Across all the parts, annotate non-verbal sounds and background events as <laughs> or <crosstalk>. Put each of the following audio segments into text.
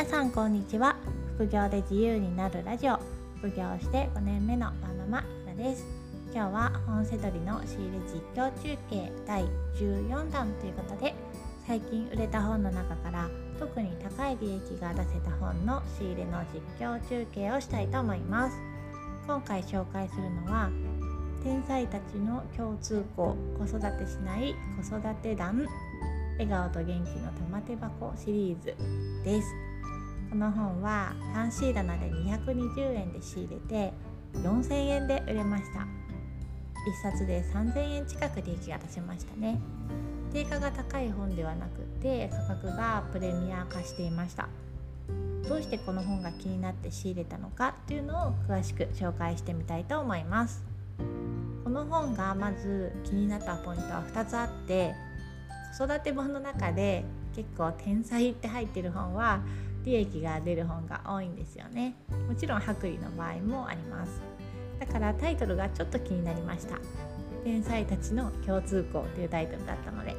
皆さんこんにちは。副業で自由になるラジオ。副業して5年目のワンママひなです。今日は本セドリの仕入れ実況中継第14弾ということで最近売れた本の中から特に高い利益が出せた本の仕入れの実況中継をしたいと思います。今回紹介するのは天才たちの共通項子育てしない子育て団笑顔と元気の玉手箱シリーズです。この本はファンシー棚で220円で仕入れて4000円で売れました。1冊で3000円近く利益が出せましたね。定価が高い本ではなくて価格がプレミア化していました。どうしてこの本が気になって仕入れたのかっていうのを詳しく紹介してみたいと思います。この本がまず気になったポイントは2つあって子育て本の中で結構天才って入ってる本は利益が出る本が多いんですよね。もちろん薄利の場合もあります。だからタイトルがちょっと気になりました。天才たちの共通項というタイトルだったので。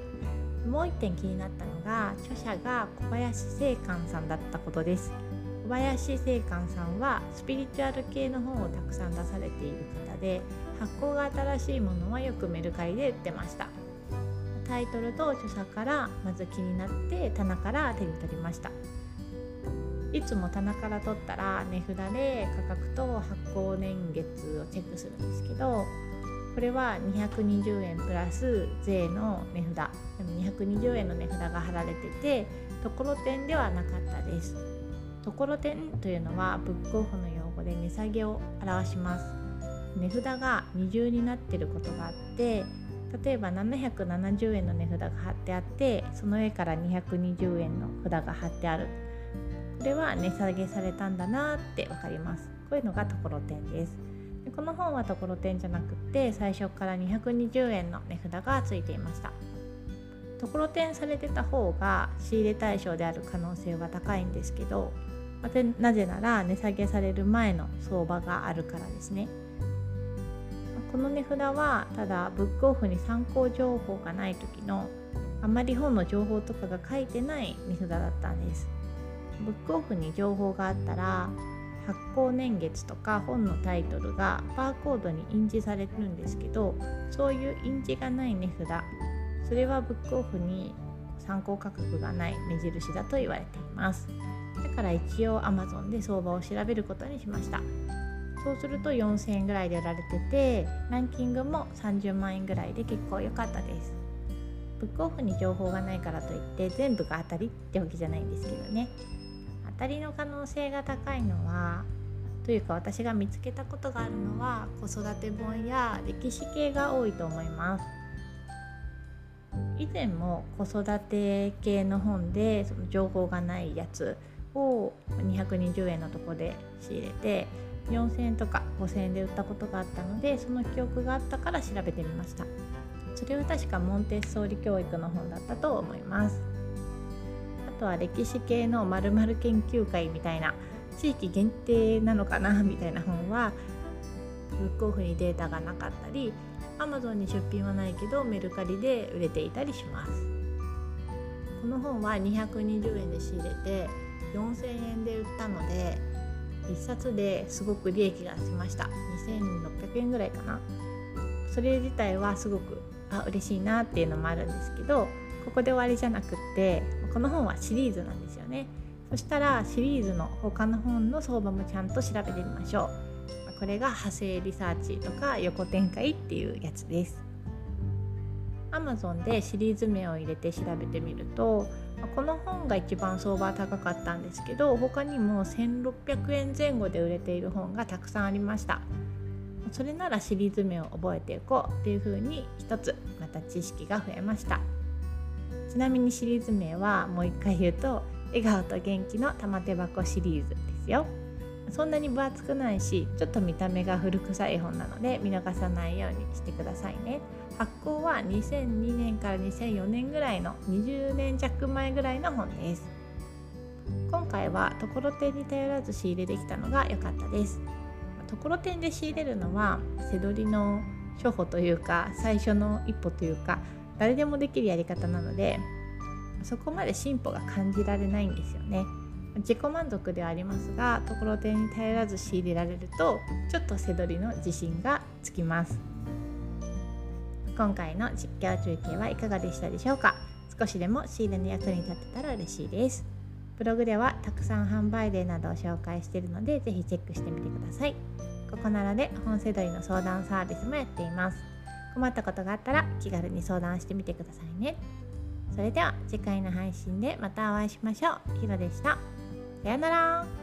もう一点気になったのが著者が小林正観さんだったことです。小林正観さんはスピリチュアル系の本をたくさん出されている方で発行が新しいものはよくメルカリで売ってました。タイトルと著者からまず気になって棚から手に取りました。いつも棚から取ったら値札で価格と発行年月をチェックするんですけどこれは220円プラス税の値札。でも220円の値札が貼られててところてんではなかったです。ところてんというのはブックオフの用語で値下げを表します。値札が二重になってることがあって例えば770円の値札が貼ってあってその上から220円の札が貼ってある。これは値下げされたんだなって分かります。こういうのがところてんです。でこの本はところてんじゃなくて最初から220円の値札がついていました。ところてんされてた方が仕入れ対象である可能性は高いんですけどなぜなら値下げされる前の相場があるからですね。この値札はただブックオフに参考情報がない時のあまり本の情報とかが書いてない値札だったんです。ブックオフに情報があったら発行年月とか本のタイトルがバーコードに印字されてるんですけどそういう印字がない値札。それはブックオフに参考価格がない目印だと言われています。だから一応 Amazon で相場を調べることにしました。そうすると4000円ぐらいで売られててランキングも30万円ぐらいで結構良かったです。ブックオフに情報がないからといって全部が当たりってわけじゃないんですけどね。当たりの可能性が高いのはというか私が見つけたことがあるのは子育て本や歴史系が多いと思います。以前も子育て系の本でその情報がないやつを220円のとこで仕入れて4000円とか5000円で売ったことがあったのでその記憶があったから調べてみました。それは確かモンテッソーリ教育の本だったと思います。とは歴史系のまる研究会みたいな地域限定なのかな <laughs> みたいな本はブックオフにデータがなかったり Amazon に出品はないけどメルカリで売れていたりします。この本は220円で仕入れて4000円で売ったので1冊ですごく利益がしました。2600円ぐらいかな。それ自体はすごくあ嬉しいなっていうのもあるんですけどここで終わりじゃなくってこの本はシリーズなんですよね。そしたらシリーズの他の本の相場もちゃんと調べてみましょう。これが派生リサーチとか横展開っていうやつです。Amazon でシリーズ名を入れて調べてみるとこの本が一番相場高かったんですけど他にも1600円前後で売れている本がたくさんありました。それならシリーズ名を覚えていこうっていう風に一つまた知識が増えました。ちなみにシリーズ名はもう一回言うと笑顔と元気の玉手箱シリーズですよ。そんなに分厚くないしちょっと見た目が古臭い本なので見逃さないようにしてくださいね。発行は2002年から2004年ぐらいの20年弱前ぐらいの本です。今回はところてんに頼らず仕入れできたのが良かったです。ところてんで仕入れるのは背取りの初歩というか最初の一歩というか誰でもできるやり方なのでそこまで進歩が感じられないんですよね。自己満足ではありますがところてんに頼らず仕入れられるとちょっと背取りの自信がつきます。今回の実況中継はいかがでしたでしょうか？少しでも仕入れの役に立てたら嬉しいです。ブログではたくさん販売例などを紹介しているのでぜひチェックしてみてください。ここならで本セドリの相談サービスもやっています。困ったことがあったら気軽に相談してみてくださいね。それでは次回の配信でまたお会いしましょう。ひろでした。さようなら。